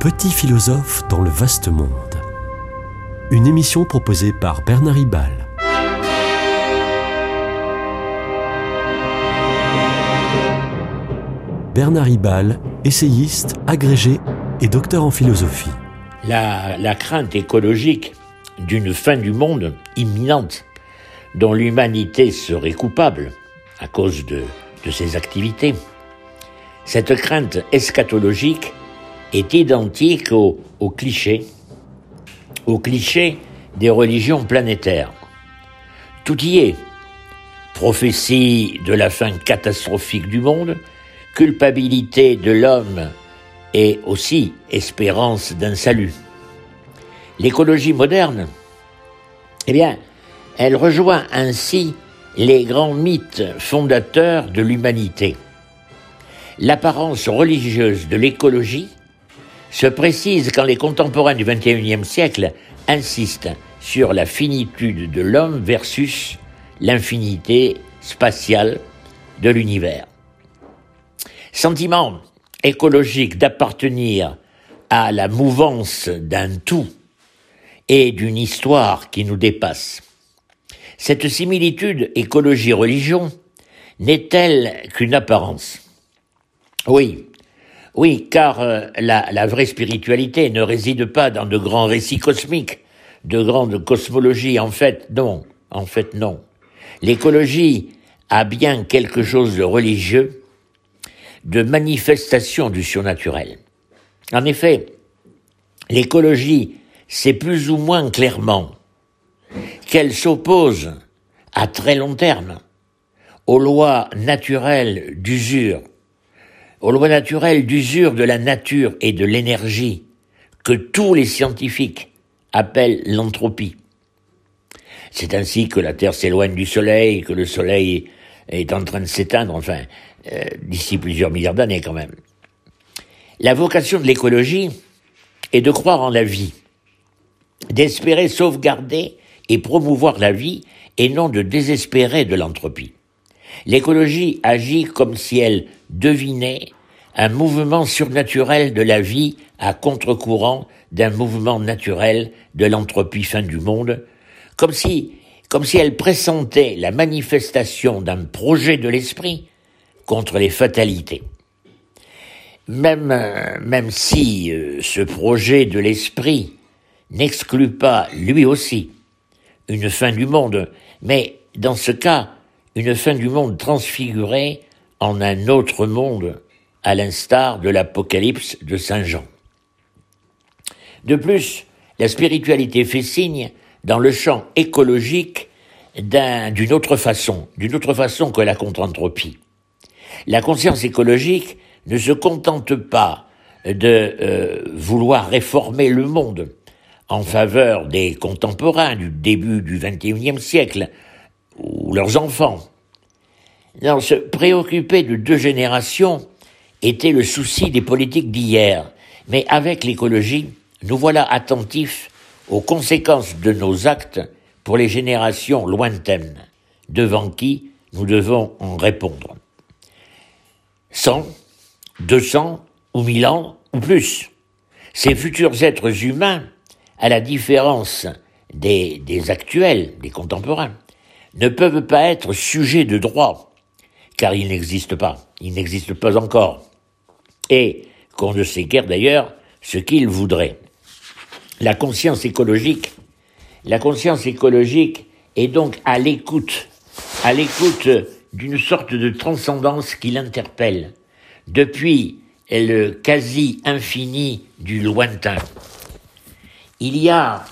petit philosophe dans le vaste monde. Une émission proposée par Bernard Ribal. Bernard Ribal, essayiste, agrégé et docteur en philosophie. La, crainte écologique d'une fin du monde imminente dont l'humanité serait coupable à cause de ses activités. Cette crainte eschatologique est identique au, cliché, au cliché des religions planétaires. Tout y est. Prophétie de la fin catastrophique du monde, culpabilité de l'homme et aussi espérance d'un salut. L'écologie moderne, eh bien, elle rejoint ainsi les grands mythes fondateurs de l'humanité. L'apparence religieuse de l'écologie se précise quand les contemporains du XXIe siècle insistent sur la finitude de l'homme versus l'infinité spatiale de l'univers. Sentiment écologique d'appartenir à la mouvance d'un tout et d'une histoire qui nous dépasse. Cette similitude écologie-religion n'est-elle qu'une apparence? Oui, oui, car euh, la, la, vraie spiritualité ne réside pas dans de grands récits cosmiques, de grandes cosmologies. En fait, non. En fait, non. L'écologie a bien quelque chose de religieux, de manifestation du surnaturel. En effet, l'écologie sait plus ou moins clairement qu'elle s'oppose à très long terme aux lois naturelles d'usure aux lois naturelles d'usure de la nature et de l'énergie que tous les scientifiques appellent l'entropie. C'est ainsi que la Terre s'éloigne du Soleil, que le Soleil est en train de s'éteindre, enfin, euh, d'ici plusieurs milliards d'années quand même. La vocation de l'écologie est de croire en la vie, d'espérer sauvegarder et promouvoir la vie et non de désespérer de l'entropie. L'écologie agit comme si elle devinait un mouvement surnaturel de la vie à contre-courant d'un mouvement naturel de l'entropie fin du monde, comme si, comme si elle pressentait la manifestation d'un projet de l'esprit contre les fatalités. Même, même si euh, ce projet de l'esprit n'exclut pas, lui aussi, une fin du monde, mais dans ce cas, une fin du monde transfigurée en un autre monde, à l'instar de l'Apocalypse de Saint Jean. De plus, la spiritualité fait signe dans le champ écologique d'une autre façon, d'une autre façon que la contre-entropie. La conscience écologique ne se contente pas de euh, vouloir réformer le monde en faveur des contemporains du début du XXIe siècle, ou leurs enfants. Non, se préoccuper de deux générations était le souci des politiques d'hier. Mais avec l'écologie, nous voilà attentifs aux conséquences de nos actes pour les générations lointaines, devant qui nous devons en répondre. 100, 200 ou 1000 ans ou plus. Ces futurs êtres humains, à la différence des, des actuels, des contemporains, ne peuvent pas être sujets de droit, car ils n'existent pas, ils n'existent pas encore, et qu'on ne sait guère d'ailleurs ce qu'ils voudraient. La conscience écologique, la conscience écologique est donc à l'écoute, à l'écoute d'une sorte de transcendance qui l'interpelle, depuis le quasi infini du lointain. Il y a,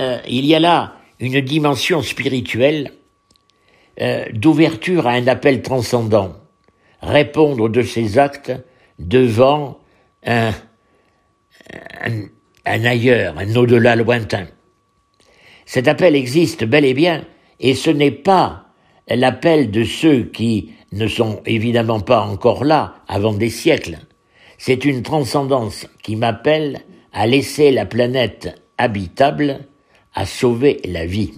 euh, il y a là une dimension spirituelle euh, d'ouverture à un appel transcendant, répondre de ses actes devant un, ailleurs, un au-delà lointain. Cet appel existe bel et bien, et ce n'est pas l'appel de ceux qui ne sont évidemment pas encore là avant des siècles. C'est une transcendance qui m'appelle à laisser la planète habitable, à sauver la vie.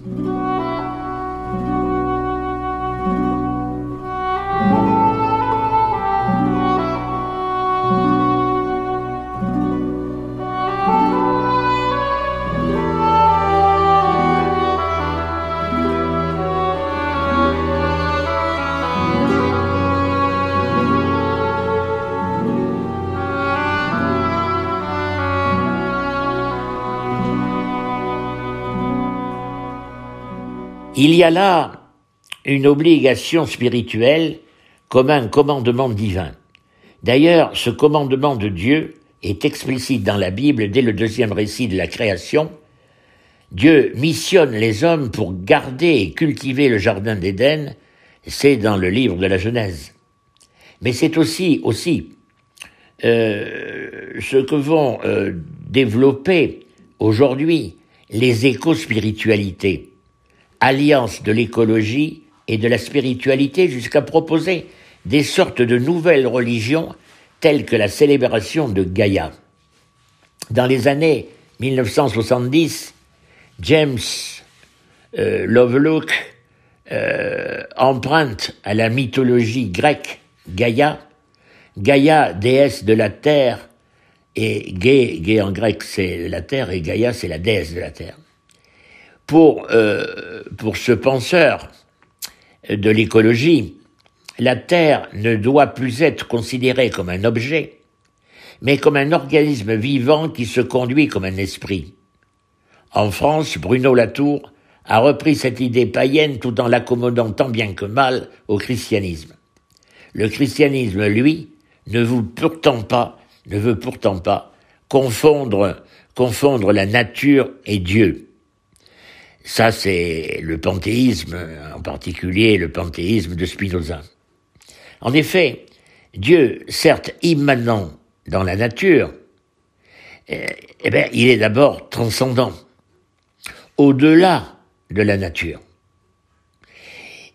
Il y a là une obligation spirituelle comme un commandement divin. D'ailleurs, ce commandement de Dieu est explicite dans la Bible dès le deuxième récit de la création. Dieu missionne les hommes pour garder et cultiver le jardin d'Éden, c'est dans le livre de la Genèse. Mais c'est aussi, aussi euh, ce que vont euh, développer aujourd'hui les éco-spiritualités, alliance de l'écologie et de la spiritualité jusqu'à proposer des sortes de nouvelles religions telles que la célébration de Gaïa. Dans les années 1970, James euh, Lovelock euh, emprunte à la mythologie grecque Gaïa, Gaïa, déesse de la terre, et Gé, en grec c'est la terre, et Gaïa c'est la déesse de la terre. Pour, euh, pour ce penseur de l'écologie, la Terre ne doit plus être considérée comme un objet, mais comme un organisme vivant qui se conduit comme un esprit. En France, Bruno Latour a repris cette idée païenne tout en l'accommodant tant bien que mal au christianisme. Le christianisme, lui, ne veut pourtant pas, ne veut pourtant pas confondre la nature et Dieu. Ça, c'est le panthéisme, en particulier le panthéisme de Spinoza. En effet, Dieu, certes immanent dans la nature, eh, eh bien, il est d'abord transcendant, au-delà de la nature.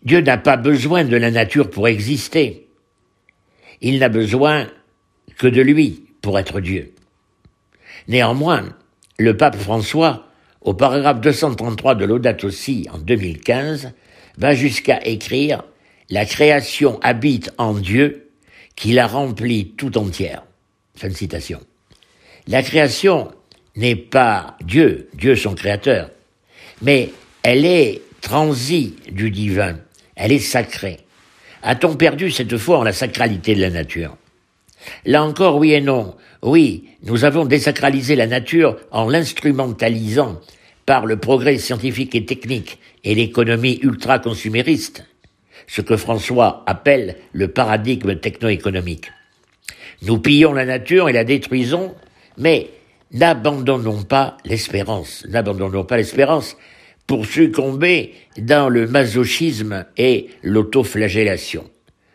Dieu n'a pas besoin de la nature pour exister. Il n'a besoin que de lui pour être Dieu. Néanmoins, le pape François, au paragraphe 233 de l'Audate aussi en 2015, va jusqu'à écrire la création habite en Dieu qui la remplit tout entière. Fin citation. La création n'est pas Dieu, Dieu son créateur, mais elle est transi du divin, elle est sacrée. A-t-on perdu cette fois en la sacralité de la nature? Là encore, oui et non. Oui, nous avons désacralisé la nature en l'instrumentalisant par le progrès scientifique et technique et l'économie ultra-consumériste ce que François appelle le paradigme techno-économique. Nous pillons la nature et la détruisons, mais n'abandonnons pas l'espérance, n'abandonnons pas l'espérance pour succomber dans le masochisme et l'autoflagellation.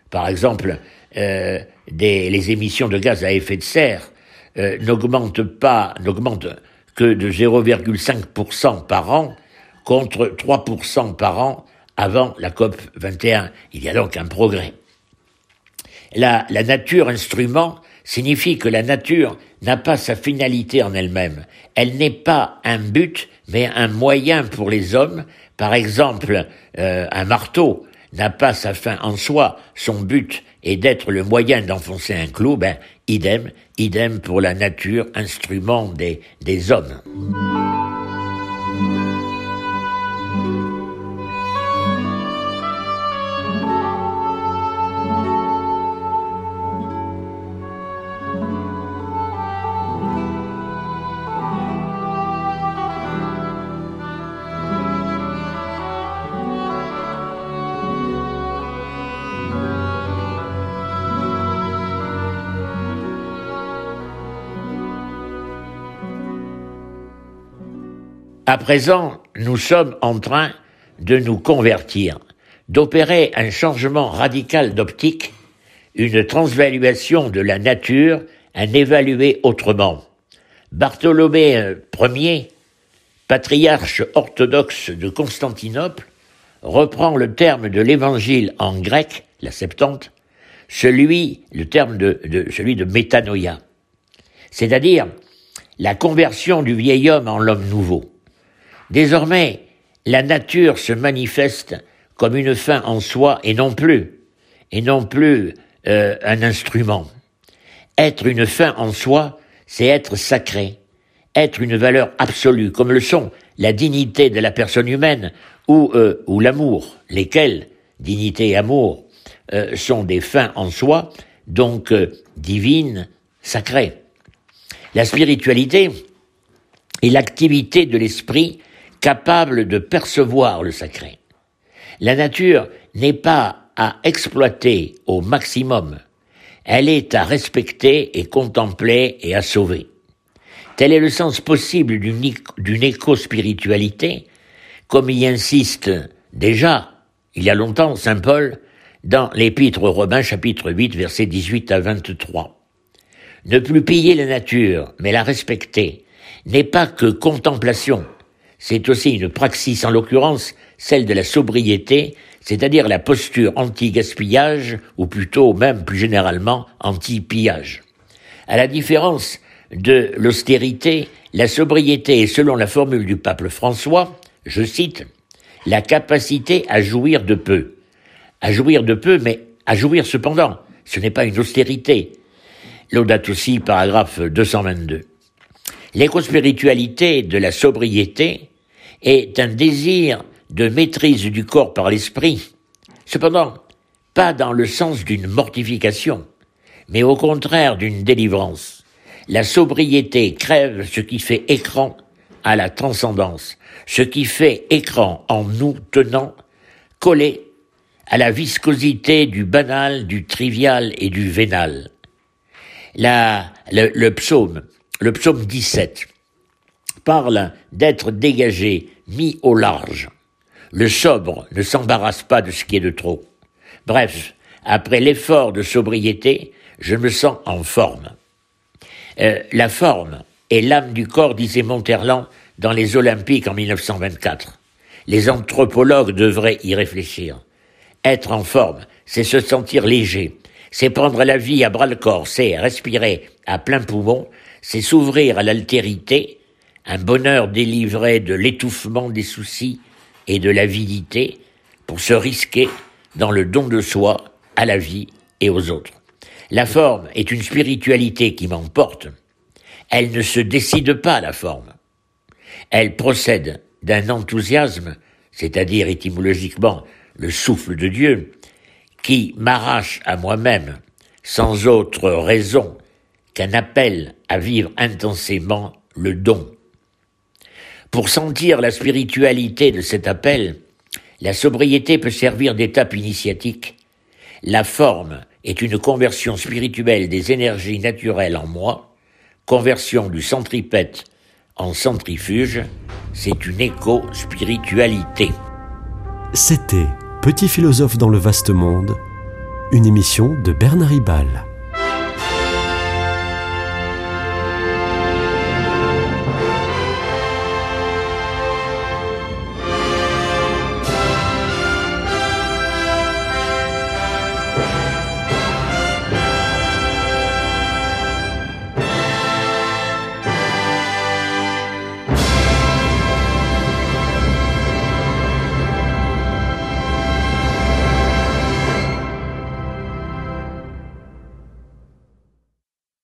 Par exemple, euh, les émissions de gaz à effet de serre euh, n'augmentent que de 0,5% par an contre 3% par an avant la COP 21. Il y a donc un progrès. La, la nature instrument signifie que la nature n'a pas sa finalité en elle-même. Elle, n'est pas un but, mais un moyen pour les hommes. Par exemple, euh, un marteau n'a pas sa fin en soi. Son but est d'être le moyen d'enfoncer un clou. Ben, idem, idem pour la nature, instrument des, des hommes. À présent, nous sommes en train de nous convertir, d'opérer un changement radical d'optique, une transvaluation de la nature, un évaluer autrement. Bartholomée Ier, patriarche orthodoxe de Constantinople, reprend le terme de l'évangile en grec, la Septante, celui, le terme de, de celui de métanoïa, c'est-à-dire la conversion du vieil homme en l'homme nouveau. Désormais, la nature se manifeste comme une fin en soi et non plus, et non plus euh, un instrument. Être une fin en soi, c'est être sacré, être une valeur absolue, comme le sont la dignité de la personne humaine ou, euh, ou l'amour, lesquels, dignité et amour, euh, sont des fins en soi, donc divines, sacrées. La spiritualité est l'activité de l'esprit capable de percevoir le sacré. La nature n'est pas à exploiter au maximum, elle est à respecter et contempler et à sauver. Tel est le sens possible d'une éco-spiritualité, comme y insiste déjà, il y a longtemps, Saint Paul, dans l'Épître aux Romains chapitre 8 versets 18 à 23. Ne plus piller la nature, mais la respecter, n'est pas que contemplation, c'est aussi une praxis, en l'occurrence celle de la sobriété, c'est-à-dire la posture anti-gaspillage, ou plutôt même plus généralement anti-pillage. À la différence de l'austérité, la sobriété est, selon la formule du pape François, je cite, la capacité à jouir de peu. À jouir de peu, mais à jouir cependant. Ce n'est pas une austérité. Laudato aussi, paragraphe 222. L'éco-spiritualité de la sobriété est un désir de maîtrise du corps par l'esprit. Cependant, pas dans le sens d'une mortification, mais au contraire d'une délivrance. La sobriété crève ce qui fait écran à la transcendance, ce qui fait écran en nous tenant collés à la viscosité du banal, du trivial et du vénal. Le psaume, le psaume 17, parle d'être dégagé, mis au large. Le sobre ne s'embarrasse pas de ce qui est de trop. Bref, après l'effort de sobriété, je me sens en forme. Euh, la forme est l'âme du corps, disait Monterland dans les Olympiques en 1924. Les anthropologues devraient y réfléchir. Être en forme, c'est se sentir léger, c'est prendre la vie à bras le corps, c'est respirer à plein poumon, c'est s'ouvrir à l'altérité, un bonheur délivré de l'étouffement des soucis et de l'avidité pour se risquer dans le don de soi à la vie et aux autres. La forme est une spiritualité qui m'emporte. Elle ne se décide pas la forme. Elle procède d'un enthousiasme, c'est-à-dire étymologiquement le souffle de Dieu, qui m'arrache à moi-même sans autre raison qu'un appel à vivre intensément le don. Pour sentir la spiritualité de cet appel, la sobriété peut servir d'étape initiatique. La forme est une conversion spirituelle des énergies naturelles en moi, conversion du centripète en centrifuge, c'est une éco-spiritualité. C'était Petit philosophe dans le vaste monde, une émission de Bernard Ribal.